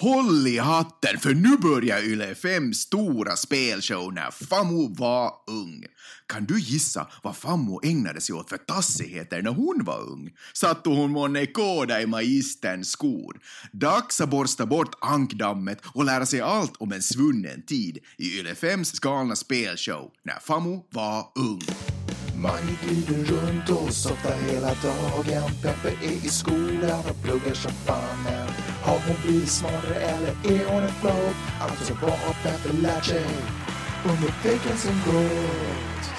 Håll i hatten för nu börjar Yle Fems stora spelshow när Fammo var ung. Kan du gissa vad Fammo ägnade sig åt för tassigheter när hon var ung? Satte hon månne kåda i magisterns skor? Dags att borsta bort ankdammet och lära sig allt om en svunnen tid i Yle Fems galna spelshow när Fammo var ung. Mange glider runt och softar hela dagen. Peppe är i skolan och pluggar som fan. Har hon blivit smartare eller är hon en flow? Alltså vad har Peppe lärt sig under veckan som gått?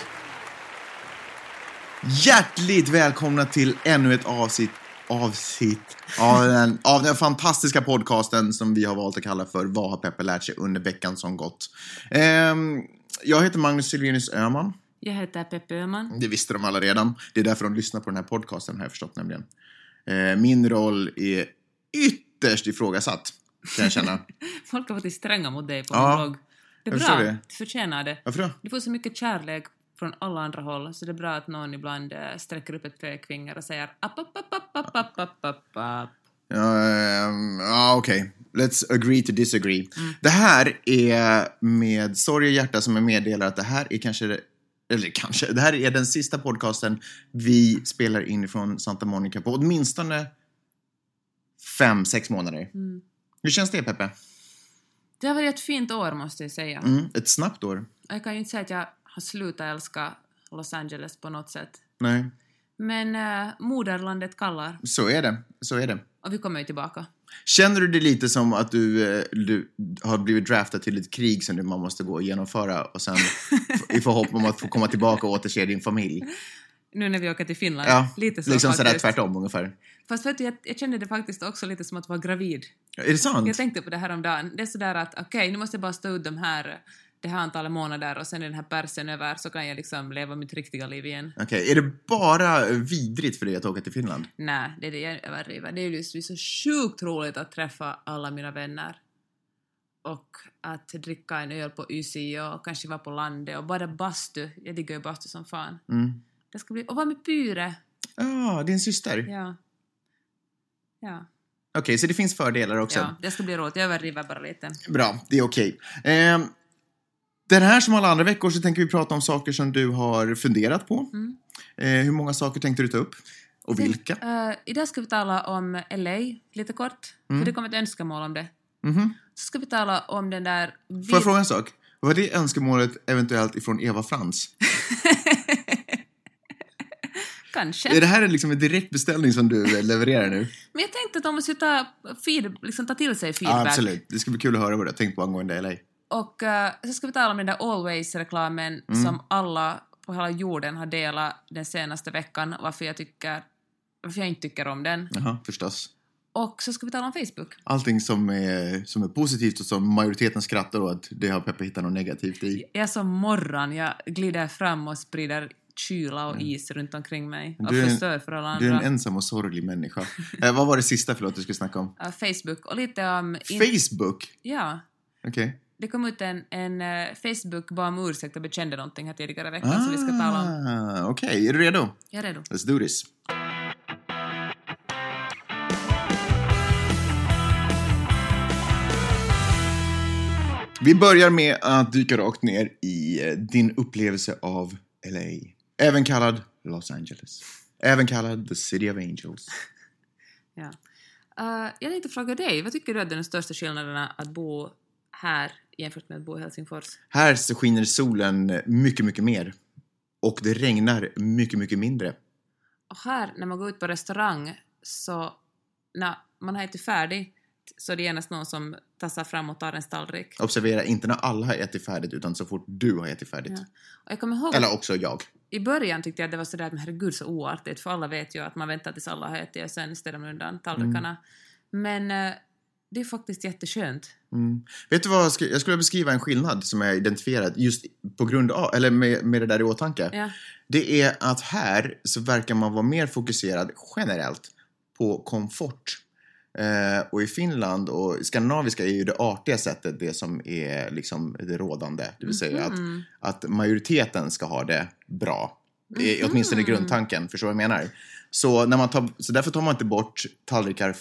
Hjärtligt välkomna till ännu ett avsnitt, avsnitt av, den, av den fantastiska podcasten som vi har valt att kalla för Vad har Peppe lärt sig under veckan som gått? Ehm, jag heter Magnus Silvenius Öhman. Jag heter Peppe Öhman. Det visste de alla redan. Det är därför de lyssnar på den här podcasten har jag förstått nämligen. Eh, min roll är ytterst ifrågasatt, kan jag känna. Folk har varit stränga mot dig på Ja, min blogg. Det är bra, det. du förtjänar det. Varför då? Du får så mycket kärlek från alla andra håll, så det är bra att någon ibland eh, sträcker upp ett pekfinger och säger app, app, app, app, app, app, app, app, app. Ja, ehm, ja okej. Let's agree to disagree. Det här är med sorg i hjärta som jag meddelar att det här är kanske, eller kanske, det här är den sista podcasten vi spelar in från Santa Monica på åtminstone fem, sex månader. Mm. Hur känns det, Peppe? Det har varit ett fint år, måste jag säga. Mm, ett snabbt år. Jag kan ju inte säga att jag har slutat älska Los Angeles på något sätt. Nej, Men äh, moderlandet kallar, så är det. Så är det. och vi kommer ju tillbaka. Känner du det lite som att du, eh, du har blivit draftad till ett krig som du- man måste gå och genomföra och sen i förhopp om att få komma tillbaka och återse din familj? Nu när vi åker till Finland. Ja, lite så liksom sådär tvärtom ungefär. Fast vet du, jag, jag kände det faktiskt också lite som att vara gravid. Är det sant? Jag tänkte på det här om dagen. Det är sådär att okej, nu måste jag bara stå ut de här, det här antalet månader och sen är den här persen över så kan jag liksom leva mitt riktiga liv igen. Okej, är det bara vidrigt för dig att åka till Finland? Nej, det är det jag överdriver. Det är är så sjukt roligt att träffa alla mina vänner. Och att dricka en öl på YC och kanske vara på landet och bara bastu. Jag diggar ju bastu som fan. Mm. Det ska bli... Och vara med Pyre. Ah, din syster? Ja. Ja. Okej, så det finns fördelar också? ja, det ska bli roligt. Jag överdriver bara lite. Bra, det är okej. Ehm, den här som alla andra veckor så tänker vi prata om saker som du har funderat på. Mm. Eh, hur många saker tänkte du ta upp? Och vilka? Eh, idag ska vi tala om LA lite kort, Mm. för det kom ett önskemål om det. Mhm. Så ska vi tala om den där... Får jag fråga en sak? Var det önskemålet eventuellt ifrån Eva Frans? Kanske. Är det här liksom en direkt beställning som du levererar nu? Men jag tänkte att de måste ta, feed, liksom ta till sig Ja, feedback. absolut. Det ska bli kul att höra vad du har tänkt på angående LA. Och eh, så ska vi tala om den där Always-reklamen Mm. som alla på hela jorden har delat den senaste veckan, varför jag tycker varför jag inte tycker om den. Jaha, förstås. Och så ska vi tala om Facebook. Allting som är, som är positivt och som majoriteten skrattar åt, det har Peppe hittat något negativt i. Jag är som morran, jag glider fram och sprider kyla och is runt omkring mig och Mm. Du är en- förstör för alla Du är andra. en ensam och sorglig människa. eh, vad var det sista, förlåt, du skulle snacka om? Uh, Facebook och lite om... in- Facebook? Ja. Okej. Det kom ut en, en eh, Facebook bad om ursäkt och bekände någonting här tidigare i veckan som vi ska tala om. Ah, Okej, är du redo? Jag är redo. Let's do this. Vi börjar med att dyka rakt ner i eh, din upplevelse av LA. Även kallad Los Angeles. Även kallad The City of Angels. Ja. Uh, jag tänkte fråga dig, vad tycker du är den största skillnaden att bo här jämfört med att bo i Helsingfors? Här så skiner solen mycket, mycket mer. Och det regnar mycket, mycket mindre. Och här, när man går ut på restaurang, så när man har ätit färdigt så är det genast någon som tassar fram och tar en tallrik. Observera, inte när alla har ätit färdigt, utan så fort du har ätit färdigt. Ja. Och jag kommer ihåg Eller också jag. I början tyckte jag att det var sådär att herregud så oartigt, för alla vet ju att man väntar tills alla har ätit och sen ställer man undan tallrikarna. Men eh, det är faktiskt jätteskönt. Mm. Vet du vad, jag skulle jag skulle beskriva en skillnad som jag identifierat just på grund av, eller med, med det där i åtanke. Ja. Det är att här så verkar man vara mer fokuserad generellt på komfort. Eh, och i Finland och skandinaviska är ju det artiga sättet det som är liksom det rådande. Det vill säga Mhm. att, att majoriteten ska ha det bra. Mm. Åtminstone grundtanken, förstår du vad jag menar? Så, när man tar, så därför tar man inte bort tallrikar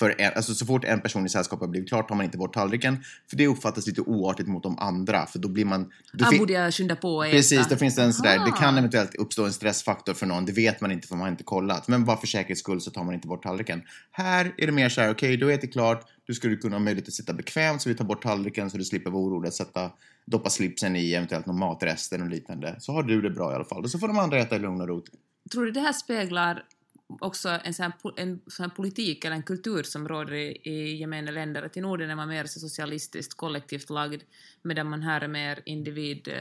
För en, alltså så fort en person i sällskapet har blivit klar tar man inte bort tallriken. För det uppfattas lite oartigt mot de andra. För då blir man... Då Ah, borde jag skynda på och äta? Precis, då finns det en sådär, det Aha. kan eventuellt uppstå en stressfaktor för någon, det vet man inte för man har inte kollat. Men bara för säkerhets skull så tar man inte bort tallriken. Här är det mer så här, okej, du ätit klart, du skulle kunna ha möjlighet att sitta bekvämt så vi tar bort tallriken så du slipper vara orolig att sätta, doppa slipsen i eventuellt någon matrester och liknande. Så har du det bra i alla fall. Och så får de andra äta i lugn och ro. Tror du det här speglar också en sån här, en sån här politik eller en kultur som råder i, i gemene länder? Att i Norden är man mer så socialistiskt kollektivt lagd medan man här är mer individ eh,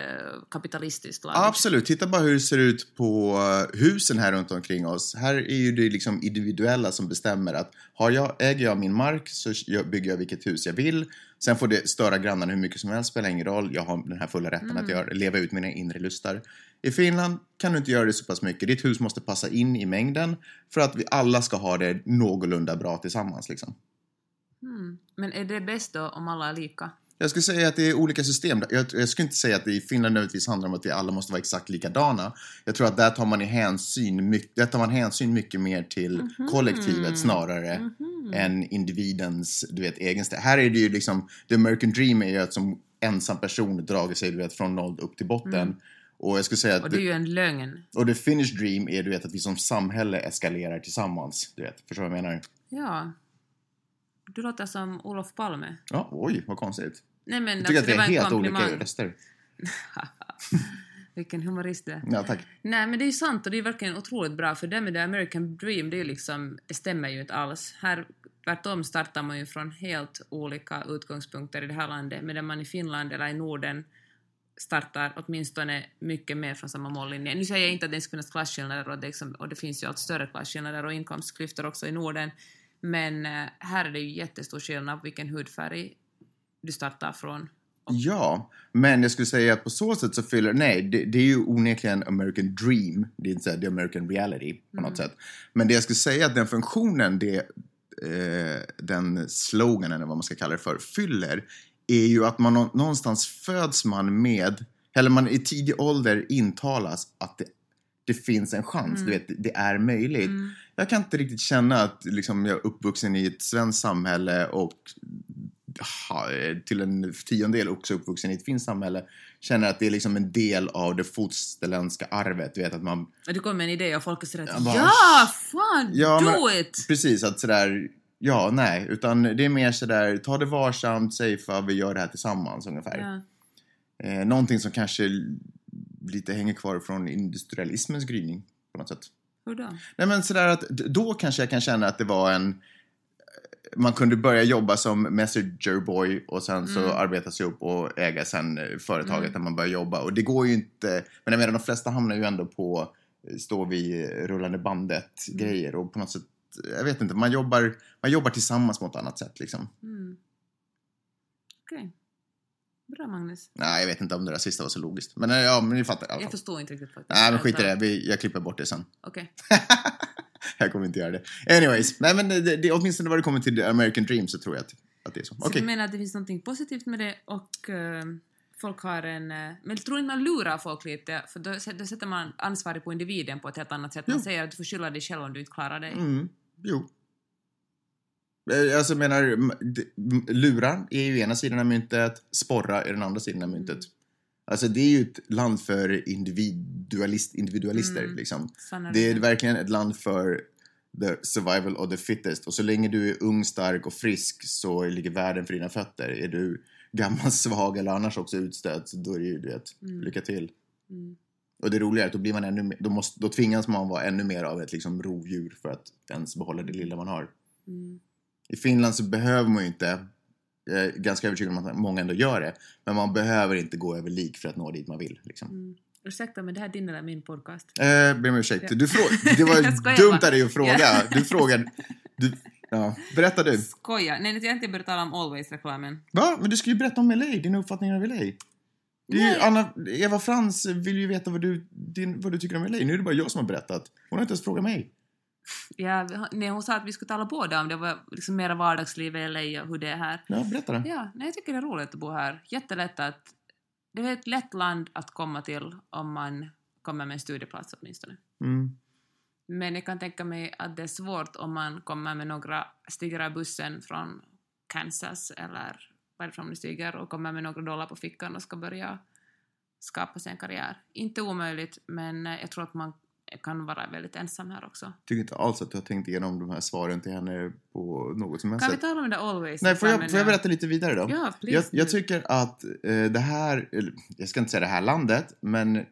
kapitalistiskt lagd. Absolut, titta bara hur det ser ut på eh, husen här runt omkring oss. Här är ju det liksom individuella som bestämmer att har jag, äger jag min mark så jag- bygger jag vilket hus jag vill. Sen får det störa grannarna hur mycket som helst, spelar ingen roll. Jag har den här fulla rätten att göra, leva ut mina inre lustar. I Finland kan du inte göra det så pass mycket. Ditt hus måste passa in i mängden för att vi alla ska ha det någorlunda bra tillsammans. Liksom. Mm. Men är det bäst då om alla är lika? Jag skulle säga att det är olika system. Jag, jag skulle inte säga att det i Finland nödvändigtvis handlar om att vi alla måste vara exakt likadana. Jag tror att där tar man, i hänsyn, mycket, där tar man hänsyn mycket mer till kollektivet snarare än individens du vet, egen Här är det ju liksom, the American dream är ju att som ensam person dra sig du vet, från noll upp till botten. Och jag skulle säga att Och det är ju en lögn. och the Finnish dream är du vet, att vi som samhälle eskalerar tillsammans. Du vet, förstår du vad jag menar? Ja. Du låter som Olof Palme. Ja, oj, vad konstigt. Nej men Jag tycker alltså, att vi är helt olika röster. Vilken humorist du är. Ja, tack. Nej men det är ju sant och det är verkligen otroligt bra för det med the American dream det är liksom, det stämmer ju inte alls. Här tvärtom startar man ju från helt olika utgångspunkter i det här landet medan man i Finland eller i Norden startar åtminstone mycket mer från samma mållinje. Nu säger jag inte att det ska finnas klasskillnader och det, liksom, och det finns ju allt större klasskillnader och inkomstklyftor också i Norden men eh, här är det ju jättestor skillnad på vilken hudfärg du startar från. Ja, men jag skulle säga att på så sätt så fyller, nej, det, det är ju onekligen American dream, det är inte är American reality på något sätt. Men det jag skulle säga att den funktionen, det, eh, den sloganen eller vad man ska kalla det för, fyller, är ju att man nå- någonstans föds man med, eller man i tidig ålder intalas att det, det finns en chans, du vet, det är möjligt. Jag kan inte riktigt känna att liksom, jag är uppvuxen i ett svenskt samhälle och ha, till en tiondel också uppvuxen i ett finskt samhälle känner att det är liksom en del av det fosterländska arvet. Du vet att man... Du kommer med en idé och folk är sådär bara- ja, fan, Ja, do men- it! Precis, att sådär... Ja, nej, utan det är mer sådär, ta det varsamt, safea, vi gör det här tillsammans ungefär. Ja. Eh, någonting som kanske lite hänger kvar från industrialismens gryning på något sätt. Hur då? Nej men sådär att då kanske jag kan känna att det var en man kunde börja jobba som messenger boy och sen så Mm. arbeta sig upp och äga sen eh, företaget där man börjar jobba. Och det går ju inte, men jag menar de flesta hamnar ju ändå på eh, stå vid eh, rullande bandet Mm. grejer och på något sätt, jag vet inte, man jobbar, man jobbar tillsammans på ett annat sätt liksom. Mm. Okej. Bra Magnus. Nej, jag vet inte om det där sista var så logiskt. Men eh, ja, men ni fattar i alla Jag fall. förstår inte riktigt faktiskt. Nej, men skit i det. Vi, jag klipper bort det sen. Okej. jag kommer inte göra det. Anyways, nej men det, det, åtminstone vad det kommer till The American Dream så tror jag att, att det är så. Så Okej. du menar att det finns något positivt med det och eh, folk har en... eh, men jag tror inte man lurar folk lite för då, då sätter man ansvaret på individen på ett helt annat sätt. Man Jo. säger att du får skylla dig själv om du inte klarar dig. Mm, jo. Eh, Alltså menar, m- d- m- lura är ju ena sidan av myntet, sporra är den andra sidan av myntet. Alltså det är ju ett land för individualist, individualister Mm. liksom. Sannar Det är verkligen ett land för the survival of the fittest. Och så länge du är ung, stark och frisk så ligger världen för dina fötter. Är du gammal, svag eller annars också utstött, då är det ju, du vet, Mm. lycka till. Mm. Och det roliga är att då, blir man ännu, då, måste, då tvingas man vara ännu mer av ett liksom, rovdjur för att ens behålla det lilla man har. Mm. I Finland så behöver man ju inte, jag är ganska övertygad om att många ändå gör det, men man behöver inte gå över lik för att nå dit man vill. Liksom. Mm. Ursäkta men det här är din eller min podcast. Eh, ber om ursäkt. Ja. Du frå- det var dumt av dig att fråga. Du frågade... Du, ja. Berätta du. Skoja! Nej, jag har inte börjat tala om Always-reklamen. Va? Men du ska ju berätta om LA, dina uppfattningar av LA. Det ju. Anna, Eva Frans vill ju veta vad du, din, vad du tycker om LA. Nu är det bara jag som har berättat. Hon har inte ens frågat mig. Ja, nej, hon sa att vi skulle tala båda om det var liksom mera vardagsliv i LA och hur det är här. Ja, berätta då. Ja, nej, jag tycker det är roligt att bo här. Jättelätt att... Det är ett lätt land att komma till om man kommer med en studieplats åtminstone. Mm. Men jag kan tänka mig att det är svårt om man kommer med några, stiger av bussen från Kansas eller varifrån du stiger och kommer med några dollar på fickan och ska börja skapa sig en karriär. Inte omöjligt, men eh, jag tror att man kan vara väldigt ensam här också. tycker inte alls att du har tänkt igenom de här svaren till henne på något som helst Kan vi tala om det always? Nej, får jag, Men, får jag eh, berätta lite vidare då? Ja, please. Jag, jag tycker att eh, det här, jag ska inte säga det här landet, men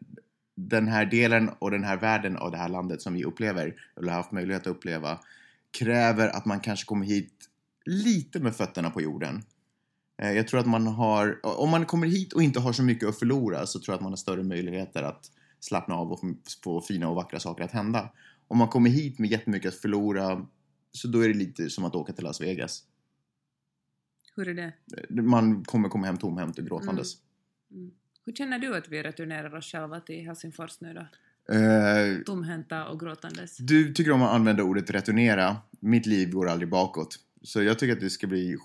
den här delen och den här världen av det här landet som vi upplever, eller har haft möjlighet att uppleva, kräver att man kanske kommer hit lite med fötterna på jorden. Eh, jag tror att man har, om man kommer hit och inte har så mycket att förlora så tror jag att man har större möjligheter att slappna av och få fina och vackra saker att hända. Om man kommer hit med jättemycket att förlora så då är det lite som att åka till Las Vegas. Hur är det? Man kommer komma hem tomhänt och gråtandes. Mm. Hur känner du att vi returnerar oss själva till Helsingfors nu då? Eh, Tomhänta och gråtandes. du tycker om att använda ordet returnera. Mitt liv går aldrig bakåt. Så jag tycker att det ska bli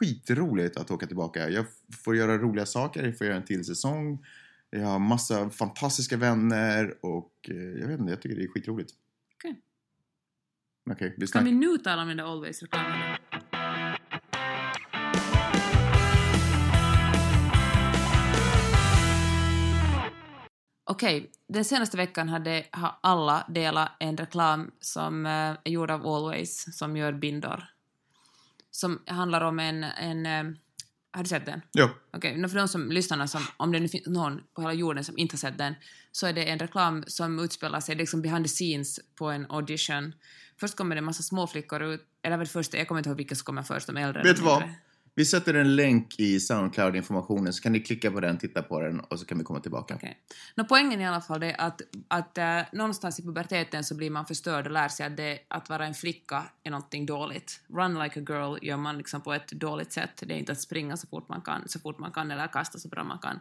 skitroligt att åka tillbaka. Jag får göra roliga saker, jag får göra en till säsong. Jag har massa fantastiska vänner och eh, jag vet inte, jag tycker det är skitroligt. Okej. Okej, vi Kan snackar. vi nu tala om den där Always-reklamen? Okej, den senaste veckan hade, har alla delat en reklam som eh, är gjord av Always, som gör bindor. Som handlar om en... en eh, har du sett den? Ja. Okej, okay, för de som lyssnar, som, om det nu finns någon på hela jorden som inte har sett den, så är det en reklam som utspelar sig liksom behind the scenes på en audition. Först kommer det en massa småflickor ut, eller väl först, jag kommer inte ihåg vilka som kommer först, de äldre. Vet du vad? mindre. Vi sätter en länk i Soundcloud-informationen så kan ni klicka på den, titta på den och så kan vi komma tillbaka. Okay. Nå, poängen i alla fall är att, att äh, någonstans i puberteten så blir man förstörd och lär sig att, det, att vara en flicka är någonting dåligt. Run like a girl gör man liksom på ett dåligt sätt. Det är inte att springa så fort man kan, så fort man kan eller kasta så bra man kan.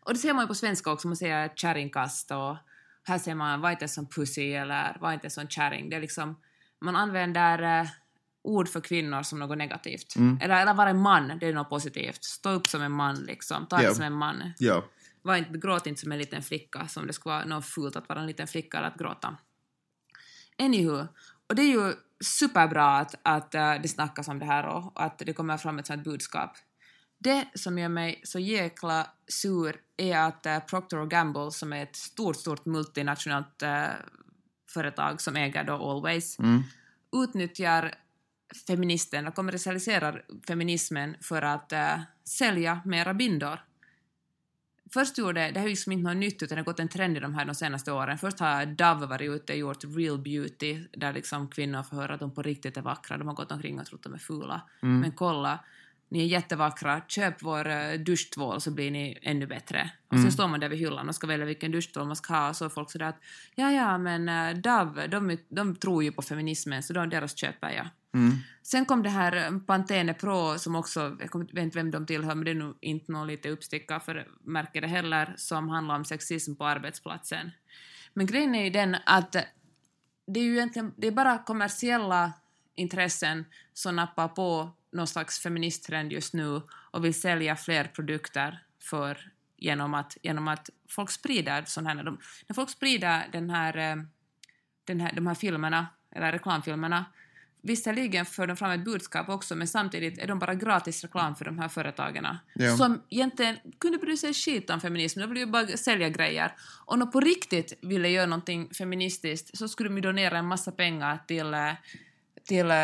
Och det ser man ju på svenska också, man säger kärringkast och här ser man var inte som pussy eller var inte som kärring. Det är liksom, man använder äh, ord för kvinnor som något negativt. Mm. Eller, eller vara en man, det är något positivt. Stå upp som en man liksom, ta det som en man. Ja. Var inte, gråt inte som en liten flicka, som det skulle vara något fult att vara en liten flicka eller att gråta. Anywho, och det är ju superbra att, att eh, det snackas om det här och att det kommer fram ett sånt budskap. Det som gör mig så jäkla sur är att uh, Procter Gamble, som är ett stort, stort multinationellt eh, företag som äger då Always, Mm. utnyttjar feministen och kommersialiserar feminismen för att eh, sälja mera bindor. Först gjorde, det här är ju liksom inte något nytt utan det har gått en trend i de här de senaste åren. Först har Dove varit ute och gjort real beauty där liksom kvinnor får höra att de på riktigt är vackra. De har gått omkring och trott att de är fula. Mm. Men kolla, ni är jättevackra, köp vår uh, duschtvål så blir ni ännu bättre. Och Mm. sen står man där vid hyllan och ska välja vilken duschtvål man ska ha och så är folk sådär att ja ja men uh, Dove, de, de tror ju på feminismen så de, deras köper jag. Mm. Sen kom det här eh, Pantene Pro som också, jag vet inte vem de tillhör, men det är nog inte någon lite uppsticka för märke det heller, som handlar om sexism på arbetsplatsen. Men grejen är ju den att det är ju egentligen, det är bara kommersiella intressen som nappar på någon slags feministtrend just nu och vill sälja fler produkter för genom att, genom att folk sprider sån här, de, när folk sprider den här, eh, den här, de här filmerna, eller reklamfilmerna, visserligen för de fram ett budskap också, men samtidigt är de bara gratis reklam för de här företagen. Ja. Som egentligen kunde bry sig skit om feminism, de vill ju bara sälja grejer. Om de på riktigt ville göra någonting feministiskt så skulle de ju donera en massa pengar till eh, till eh,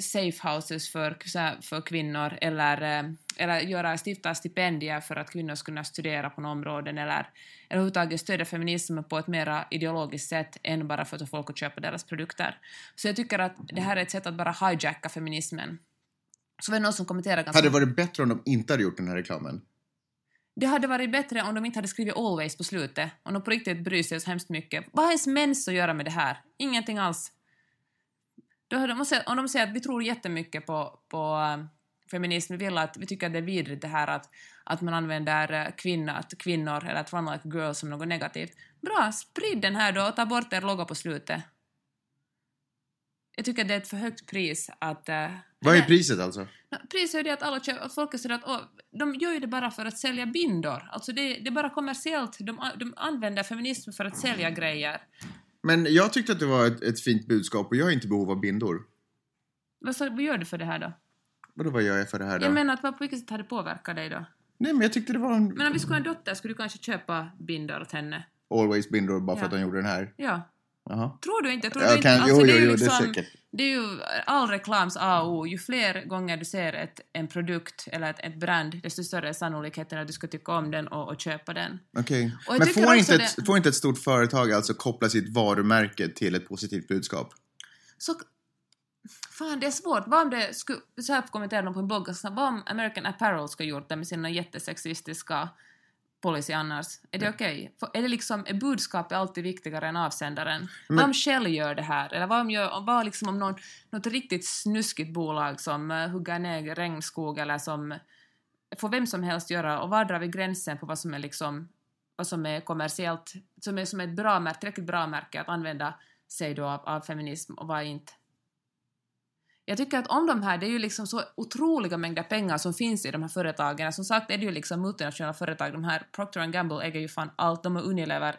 safe houses för, för kvinnor eller, eh, eller göra, stifta stipendier för att kvinnor ska kunna studera på några områden eller, eller överhuvudtaget stödja feminismen på ett mer ideologiskt sätt än bara för att få folk att köpa deras produkter. Så jag tycker att det här är ett sätt att bara hijacka feminismen. Så var det någon som kommenterade ganska... Hade det varit bättre om de inte hade gjort den här reklamen? Det hade varit bättre om de inte hade skrivit always på slutet. Om de på riktigt bryr sig så hemskt mycket. Vad har ens mens att göra med det här? Ingenting alls. Då de, om de säger att vi tror jättemycket på, på eh, feminism, vi vill att, vi tycker att det är vidrigt det här att, att man använder eh, kvinna, att kvinnor eller att run like a girl som något negativt. Bra, sprid den här då och ta bort er logga på slutet. Jag tycker att det är ett för högt pris att... eh, Vad är priset alltså? Priset är ju det att alla köper, att folk sådär att åh, de gör ju det bara för att sälja bindor. Alltså det, det är bara kommersiellt. De, de använder feminism för att sälja grejer. Men jag tyckte att det var ett, ett fint budskap och jag är inte i behov av bindor. Vad, sa- vad gör du för det här då? Vadå, vad gör jag för det här då? Jag menar att vad- på vilket sätt har det påverkat dig då? Nej, men jag tyckte det var en Men om vi skulle ha en dotter, skulle du kanske köpa bindor åt henne? always bindor bara för Ja. att de gjorde den här. Ja. Jaha. Tror du inte? Tror du inte? kan- Alltså, jo, det är jo, ju jo, det är liksom, säkert. det är ju all reklams A och O. Ju fler gånger du ser ett, en produkt eller ett, ett brand, desto större är sannolikheten att du ska tycka om den och, och köpa den. Okej. Jag Men får inte, det- ett, får inte ett stort företag alltså koppla sitt varumärke till ett positivt budskap? Så... Fan, det är svårt. Vad om det skulle... Så här kommenterade de på en blogg, alltså, vad om American Apparel skulle gjort det med sina jättesexistiska policy annars? Är det okej? För Är det liksom, är budskapet alltid viktigare än avsändaren? Men- Vad om Shell gör det här? Eller vad om, gör, vad liksom om någon, något riktigt snuskigt bolag som uh, hugger ner regnskog eller som får vem som helst göra och var drar vi gränsen på vad som är liksom vad som är kommersiellt, som är som ett bra märke, tillräckligt bra märke att använda sig då av, av feminism och vad inte. Jag tycker att om de här, det är ju liksom så otroliga mängder pengar som finns i de här företagen. Som sagt är det ju liksom multinationella företag. De här Procter Gamble äger ju fan allt. De och Unilever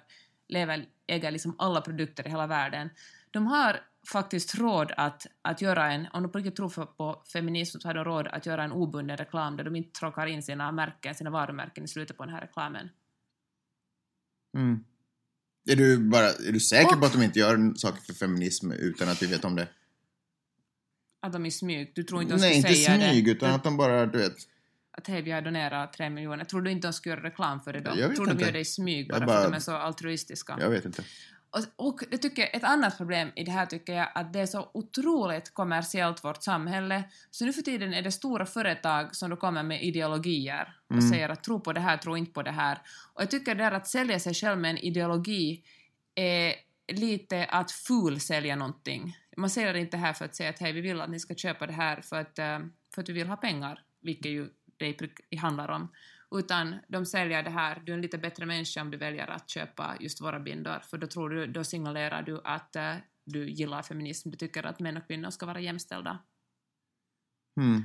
lever, äger liksom alla produkter i hela världen. De har faktiskt råd att, att göra en, om de på riktigt tror på- feminism så har de råd att göra en obunden reklam där de inte tråkar in sina märken, sina varumärken i slutet på den här reklamen. Mm. Är du, bara, är du säker Och- på att de inte gör saker för feminism utan att vi vet om det? Att de är smyg. Du tror inte de Nej, inte skulle säga smyg det? utan att de bara, du vet. Att hej, vi har donerat tre miljoner. Tror du inte de skulle göra reklam för det då? Jag vet tror de inte. gör det i smyg bara, Jag för att bara- de är så altruistiska? Jag vet inte. Och, och det tycker, ett annat problem i det här tycker jag att det är så otroligt kommersiellt vårt samhälle. Så nu för tiden är det stora företag som då kommer med ideologier och Mm. säger att tro på det här, tro inte på det här. Och jag tycker det där att sälja sig själv med en ideologi är lite att fulsälja någonting. Man det inte här för att säga att hej, vi vill att ni ska köpa det här för att, eh, för att vi vill ha pengar, vilket ju det handlar om. Utan de säljer det här, du är en lite bättre människa om du väljer att köpa just våra bindor, för då, tror du, då signalerar du att eh, du gillar feminism, du tycker att män och kvinnor ska vara jämställda. Mm.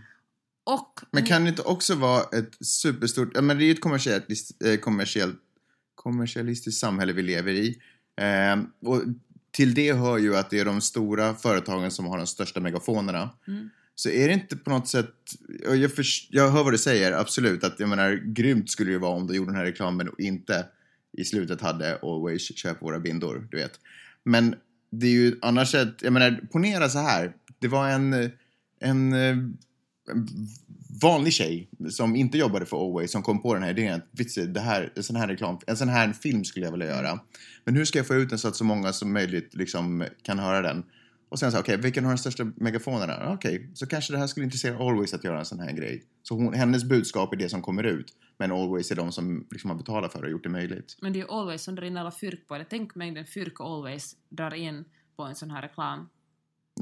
Och... Men kan det inte också vara ett superstort, ja men det är ju ett kommersiellt, eh, kommersiellt, kommersialistiskt samhälle vi lever i. Eh, och till det hör ju att det är de stora företagen som har de största megafonerna. Mm. Så är det inte på något sätt, jag, förs- jag hör vad du säger, absolut, att jag menar grymt skulle det ju vara om de gjorde den här reklamen och inte i slutet hade Always köp våra bindor, du vet. Men det är ju annars ett, jag menar, ponera så här, det var en, en, eh, en vanlig tjej som inte jobbade för Always som kom på den här idén att "Vitsi, det här, en sån här reklam, en sån här film skulle jag vilja göra. Men hur ska jag få ut den så att så många som möjligt liksom kan höra den? Och sen så, okej, vilken har den största megafonerna? Okej, så kanske det här skulle intressera Always att göra en sån här grej. Så hon, hennes budskap är det som kommer ut. Men Always är de som liksom har betalat för det och gjort det möjligt. Men det är ju Always som drar in alla fyrk på det. Tänk mängden fyrk Always drar in på en sån här reklam.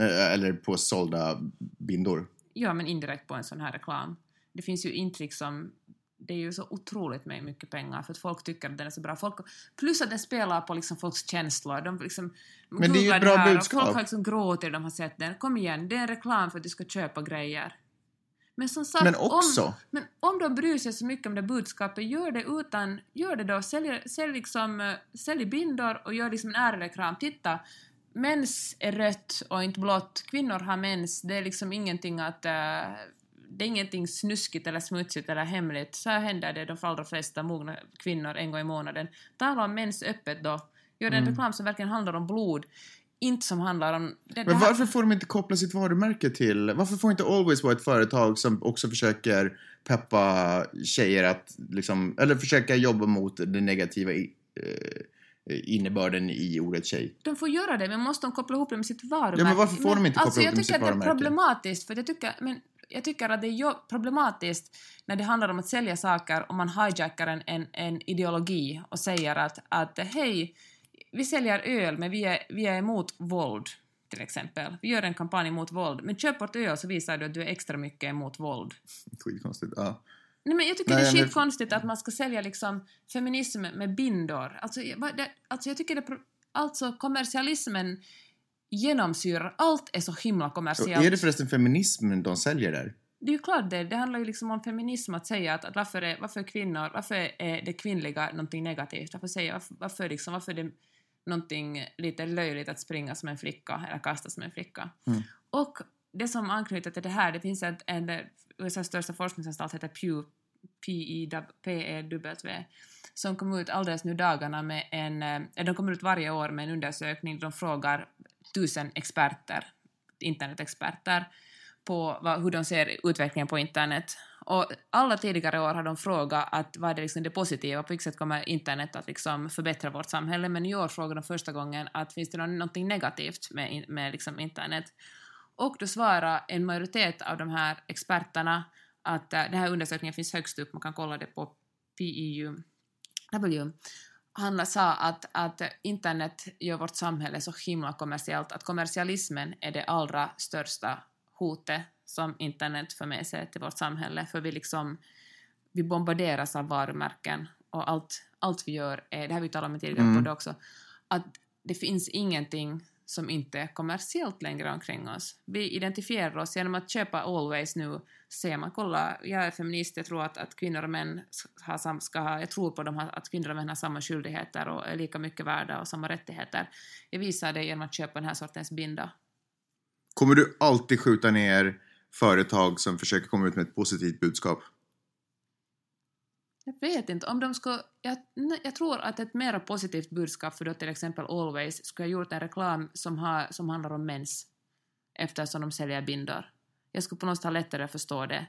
Eh, Eller på sålda bindor. Ja, men indirekt på en sån här reklam. Det finns ju intryck som... Det är ju så otroligt med mycket pengar för att folk tycker att den är så bra. Folk, plus att den spelar på liksom folks känslor. De liksom Men det är ju ett bra här budskap. Folk har liksom gråtit när de har sett den. Kom igen, det är en reklam för att du ska köpa grejer. Men som sagt, Men också- Om, men om de bryr sig så mycket om det budskapet, gör det utan... Gör det då. Sälj, sälj, liksom, eh, sälj bindor och gör liksom en ärereklam. Titta, mens är rött och inte blått. Kvinnor har mens. Det är liksom ingenting att... eh, det är ingenting snuskigt eller smutsigt eller hemligt. Så här händer det de allra flesta mogna kvinnor en gång i månaden. Tala om mens öppet då. Gör en reklam som verkligen handlar om blod. Inte som handlar om... Det, det Men varför får de inte koppla sitt varumärke till... Varför får inte Always vara ett företag som också försöker peppa tjejer att liksom... Eller försöka jobba mot den negativa i, eh, innebörden i ordet tjej? De får göra det, men måste de koppla ihop det med sitt varumärke? Ja, men varför får de inte koppla alltså, ihop jag det med tycker sitt att det är varumärke? problematiskt, för jag tycker, men jag tycker att det är problematiskt när det handlar om att sälja saker och man hijackar en, en, en ideologi och säger att, att hej, vi säljer öl men vi är, vi är emot våld, till exempel. Vi gör en kampanj mot våld, men köp vårt öl så visar du att du är extra mycket emot våld. Skitkonstigt. Ja. Nej, men jag tycker Nej, det är men- skitkonstigt att man ska sälja liksom feminism med bindor. Alltså, det, alltså jag tycker det... Alltså kommersialismen genomsyrar... Allt är så himla Och kommersiellt. är det förresten feminismen de säljer där? Det är ju klart det. Det handlar ju liksom om feminism att säga att, att varför, är, varför är kvinnor... Varför är det kvinnliga någonting negativt? Varför säga... Varför, varför, liksom, varför, är det, någonting lite löjligt att springa som en flicka eller kasta som en flicka. Mm. Och det som anknyter till det här, det finns en en, USAs största forskningsanstalt heter Pew, PEW, som kom ut alldeles nu dagarna med en, eh, de kommer ut varje år med en undersökning där de frågar tusen experter, internetexperter, på vad, hur de ser utvecklingen på internet. Och alla tidigare år har de frågat att vad är det, liksom det positiva, på vilket sätt kommer internet att liksom förbättra vårt samhälle, men i år frågar de första gången att finns det något negativt med, med liksom internet. Och då svarar en majoritet av de här experterna att äh, den här undersökningen finns högst upp, man kan kolla det på PEU. W. Han sa att, att internet gör vårt samhälle så himla kommersiellt, att kommersialismen är det allra största hotet som internet för med sig till vårt samhälle, för vi liksom vi bombarderas av varumärken och allt, allt vi gör är, det har vi talat om tidigare Mm. podd också, att det finns ingenting som inte är kommersiellt längre omkring oss. Vi identifierar oss genom att köpa Always nu, ser man, kolla, jag är feminist, jag tror att, att kvinnor och män har sam, ska ha, jag tror på dem, att kvinnor och män har samma skyldigheter och är lika mycket värda och samma rättigheter. Jag visar det genom att köpa den här sortens binda. Kommer du alltid skjuta ner företag som försöker komma ut med ett positivt budskap? Jag vet inte, om de skulle... Jag, jag tror att ett mer positivt budskap för då till exempel Always skulle ha gjort en reklam som, har, som handlar om mens eftersom de säljer bindor. Jag skulle på något sätt ha lättare att förstå det.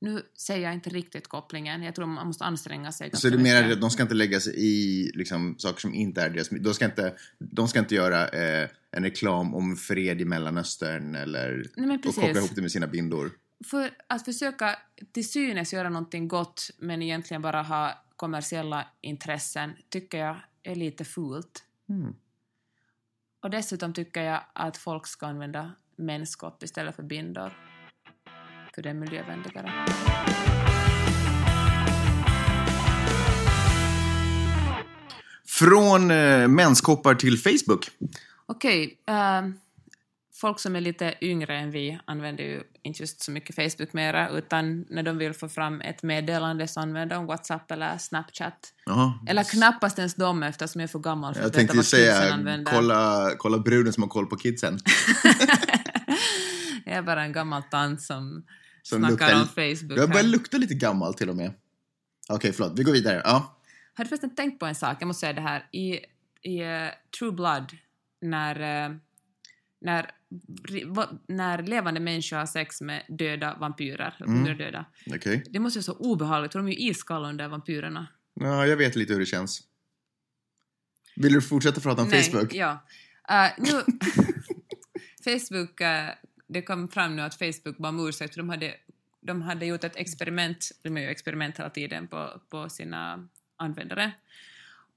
Nu ser jag inte riktigt kopplingen. Jag tror man måste anstränga sig Så mer mycket. att de ska inte lägga sig i liksom, saker som inte är deras... De ska inte, de ska inte göra eh, en reklam om fred i Mellanöstern eller Nej, men och koppla ihop det med sina bindor. För att försöka till synes göra någonting gott men egentligen bara ha kommersiella intressen tycker jag är lite fult. Mm. Och dessutom tycker jag att folk ska använda menskopp istället för bindor. För det är miljövänligare. Från eh, menskoppar till Facebook. Okej, ehm, folk som är lite yngre än vi använder ju inte just så mycket Facebook mera, utan när de vill få fram ett meddelande så använder de WhatsApp eller Snapchat. Jaha. Eller knappast ens dem eftersom jag är för gammal för Jag att veta vad kidsen säga, använder. kolla, kolla bruden som har koll på kidsen. jag är bara en gammal tant som, Som snackar luktar- om Facebook. Jag börjar lukta lite gammal till och med. Okej, förlåt. Vi går vidare. Ja. Har du förresten tänkt på en sak? Jag måste säga det här. I, i eh, True Blood, när, eh, när, när levande människor har sex med döda vampyrer, Mm. döda, Okej. det måste vara så obehagligt, för de är ju iskalla under vampyrerna. Ja, jag vet lite hur det känns. Vill du fortsätta prata om Facebook? Ja. Eh, nu, Facebook, eh, det kom fram nu att Facebook bad om ursäkt för de hade, de hade gjort ett experiment, de gör ju experiment hela tiden på, på sina användare.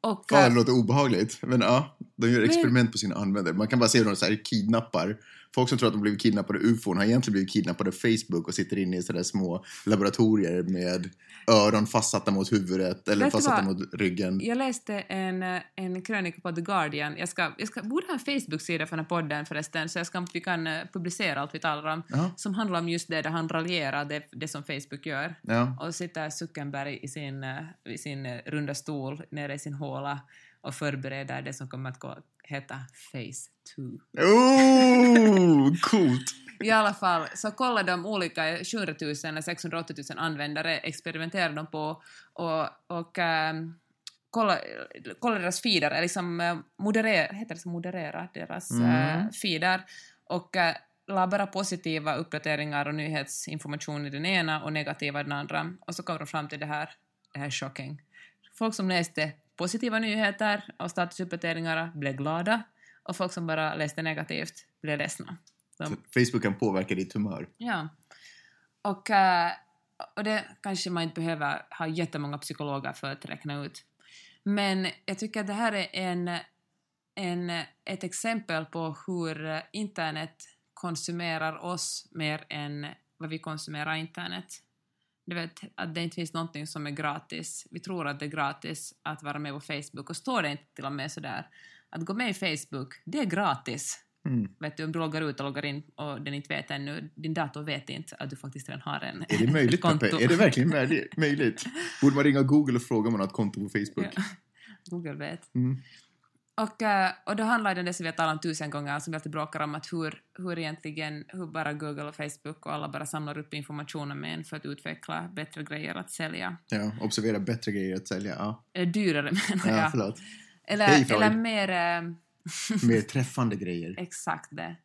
Och, Ja, eh, det låter obehagligt. Men ja, de gör Men- experiment på sina användare. Man kan bara se hur de så här kidnappar. Folk som tror att de blivit kidnappade av ufon har egentligen blivit kidnappade av Facebook och sitter inne i sådär små laboratorier med öron fastsatta mot huvudet eller Vet fastsatta vad? mot ryggen. Jag läste en, eh, en krönika på The Guardian. Jag, ska, jag ska, borde ha en Facebook-sida för den här podden förresten, så jag ska, vi kan eh, publicera allt vi talar om, Ja. som handlar om just det där han raljerar det, det som Facebook gör. Ja. Och sitter Zuckerberg i sin, eh, i sin runda stol nere i sin håla och förbereder det som kommer att gå, heta Face 2. Oh, coolt! I alla fall, så kollar de olika 700 000 eller 680 000 användare, experimenterar de på och, och ähm, kolla, kolla deras feeder, eller liksom äh, moderera, heter det så, moderera deras Mm. äh, feeder och äh, la bara positiva uppdateringar och nyhetsinformation i den ena och negativa i den andra. Och så kom de fram till det här, det här är shocking. Folk som läste positiva nyheter och statusuppdateringar blev glada och folk som bara läste negativt blev ledsna. Så, Facebook kan påverka ditt humör. Ja. Och, eh, och det kanske man inte behöver ha jättemånga psykologer för att räkna ut. Men jag tycker att det här är en, en, ett exempel på hur internet konsumerar oss mer än vad vi konsumerar internet. Du vet att det inte finns någonting som är gratis. Vi tror att det är gratis att vara med på Facebook och står det inte till och med sådär att gå med i Facebook, det är gratis. Mm. Vet du, om du loggar ut och loggar in och den inte vet ännu, din dator vet inte att du faktiskt redan har en Är det möjligt, konto. Peppe? Är det verkligen möjligt- möjligt? Borde man ringa Google och fråga om man har ett konto på Facebook? Ja. Google vet. Mm. Och, eh, och då handlar det om det som vi har talat om tusen gånger, som vi alltid bråkar om, att hur, hur egentligen, hur bara Google och Facebook och alla bara samlar upp information om en för att utveckla bättre grejer att sälja. Ja, observera bättre grejer att sälja. Ja, Eh, Dyrare menar ja jag. förlåt. Eller, Hej, eller mer... Eh, Mer träffande grejer. Exakt det.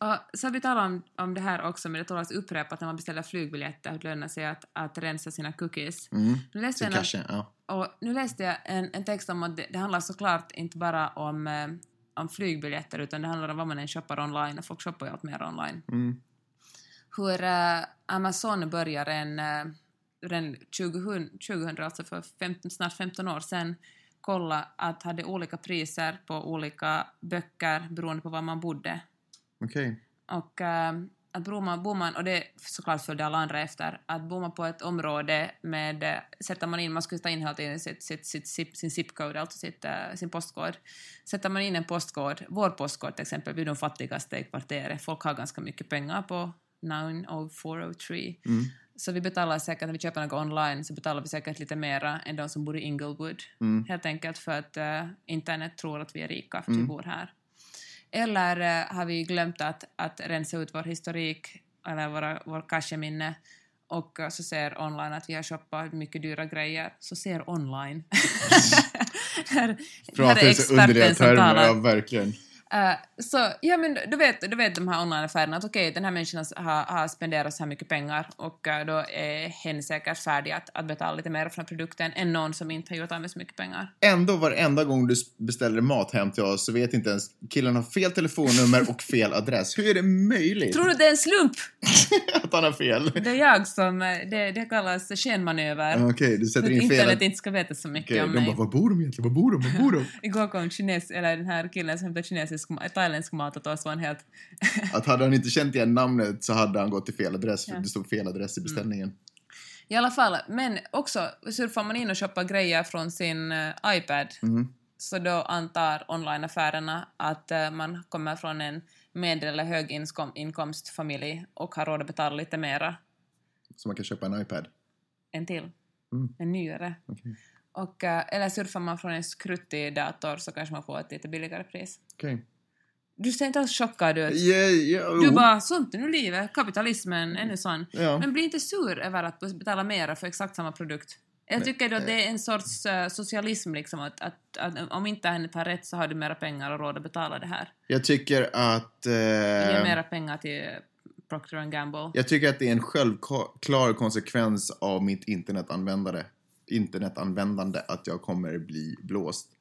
Och så har vi talat om, om det här också, men det talas upprepat när man beställer flygbiljetter, hur det lönar sig att, att rensa sina cookies. Mm. Läste kanske, ja. Och nu läste jag en, en text om att det, det handlar såklart inte bara om, eh, om flygbiljetter, utan det handlar om vad man än shoppar online, och folk shoppar ju allt mer online. Mm. Hur eh, Amazon börjar en, eh, redan 2000, 2000, alltså för 15, snart 15 år sedan, kolla att hade olika priser på olika böcker beroende på var man bodde. Okej. Och äh, att bor man, bor man, och det såklart följde alla andra efter, att bor man på ett område med, sätter man in, man skulle ta in hela tiden sitt, sitt, sitt, sitt, sin zip-code, alltså sitt, äh, sin postkod. Sätter man in en postkod, vår postkod till exempel, vi är de fattigaste i kvarteret, folk har ganska mycket pengar på 90403. Mm. Så vi betalar säkert, när vi köper något online, så betalar vi säkert lite mera än de som bor i Inglewood. Mm. Helt enkelt för att äh, internet tror att vi är rika för att Mm. vi bor här. Eller eh, har vi glömt att, att rensa ut vår historik eller våra, vår casheminne och eh, så ser online att vi har shoppat mycket dyra grejer, så ser online. här, här är experten som termer, ja talar. verkligen. Eh, så ja, men då vet, då vet de här online-affärerna att okej, den här människan har, har spenderat så här mycket pengar och eh, då är hen säkert färdig att, att betala lite mer för produkten än någon som inte har gjort av med så mycket pengar. Ändå varenda gång du beställer mat hem till oss så vet inte ens killen har fel telefonnummer och fel adress. Hur är det möjligt Tror du det är en slump? att han har fel? Det är jag som, eh, det, det kallas skenmanöver. Okej, du För sätter in fel. internet inte ska veta så mycket Okej, om de mig. bara, var bor de egentligen? Var bor de? Var bor de? Igår kom kines, eller den här killen som hämtade kinesisk, ma- thailändsk mat åt oss var en helt... Att hade han inte känt igen namnet så hade han gått till fel adress för Ja. det stod fel adress i beställningen. I alla fall, men också surfar man in och shoppar grejer från sin eh, iPad Mhm. så då antar onlineaffärerna att eh, man kommer från en medel eller höginkomstfamilj och har råd att betala lite mera Så man kan köpa en iPad. en till. Mm. En nyare. Okej. Och, eh, eller surfar man från en skruttig dator så kanske man får ett lite billigare pris. Okej. Du ser inte alls chockad ut. Ja, ja, Du jo. bara, sånt är nu livet, kapitalismen, ännu sån. Ja. Men bli inte sur över att betala mera för exakt samma produkt. Jag tycker då att det är en sorts eh, socialism liksom, att, att, att om inte henne tar rätt så har du mera pengar och råd att betala det här. Jag tycker att... Ge Eh, mera pengar till Procter Gamble. jag tycker att det är en självklar konsekvens av mitt internetanvändande. Internetanvändande att jag kommer bli blåst.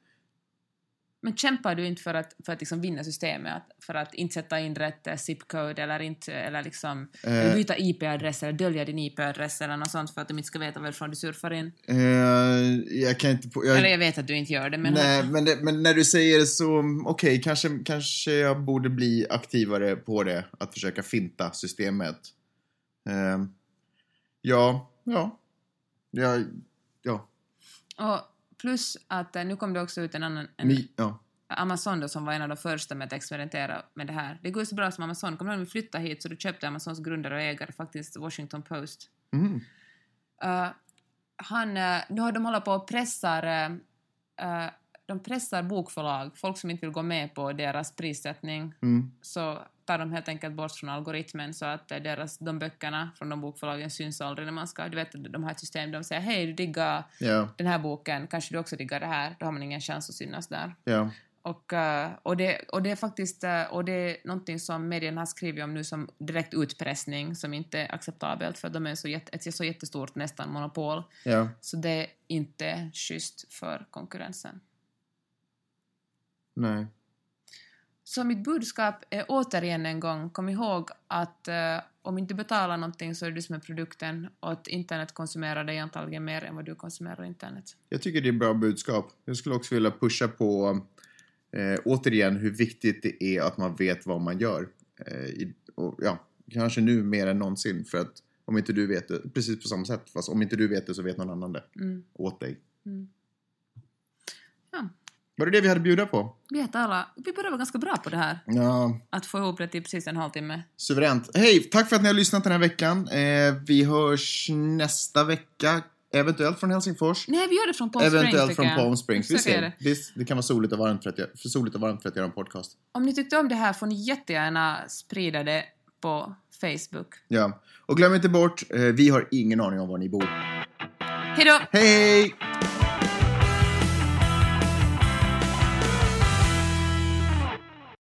Men kämpar du inte för att, för att liksom vinna systemet? För att inte sätta in rätt eh, zip-code eller, inte, eller liksom, Eh. byta IP-adress eller dölja din IP-adress eller något sånt för att de inte ska veta varifrån du surfar in? Eh, jag kan inte... Jag, Eller jag vet att du inte gör det, men... Nej, men, det, men när du säger det så, okej, kanske, kanske jag borde bli aktivare på det. Att försöka finta systemet. Eh, ja, ja. Ja, ja. Och plus att eh, nu kom det också ut en annan... En, Ni, ja. Amazon då, som var en av de första med att experimentera med det här. Det går ju så bra som Amazon. Kommer du ihåg vi flyttade hit så du köpte Amazons grundare och ägare faktiskt Washington Post. Mm. Uh, han, uh, nu har de hållit på och pressar, uh, de pressar bokförlag, folk som inte vill gå med på deras prissättning, Mm. så tar de helt enkelt bort från algoritmen så att deras, de böckerna från de bokförlagen syns aldrig när man ska, du vet, de har ett system, de säger hej du diggar Ja, den här boken, kanske du också diggar det här, då har man ingen chans att synas där. ja. Och, eh, och, det, och det är faktiskt eh, och det är någonting som medierna har skrivit om nu som direkt utpressning som inte är acceptabelt för de är så jätte, ett så jättestort nästan monopol. ja. Så det är inte schysst för konkurrensen. Nej. Så mitt budskap är återigen en gång, kom ihåg att eh, om inte du betalar någonting så är det du som är produkten och att internet konsumerar dig antagligen mer än vad du konsumerar internet. Jag tycker det är bra budskap. Jag skulle också vilja pusha på eh, återigen hur viktigt det är att man vet vad man gör. Eh, i, och, ja, kanske nu mer än någonsin för att om inte du vet det, precis på samma sätt, fast om inte du vet det så vet någon annan det Mm. åt dig. Mm. Var det det vi hade att bjuda på? vi, är alla, vi börjar vara ganska bra på det här. Ja, Att få ihop det till precis en halvtimme. suveränt. Hej, tack för att ni har lyssnat den här veckan. Eh, vi hörs nästa vecka. Eventuellt från Helsingfors. Nej, vi gör det från Palm Springs, Eventuellt från jag. Palm Springs. Vi ser. det. Det kan vara soligt och varmt för att, göra, för soligt och varmt för att göra en podcast. Om ni tyckte om det här får ni jättegärna sprida det på Facebook. Ja. Och glöm inte bort, eh, vi har ingen aning om var ni bor. Hej då! Hej!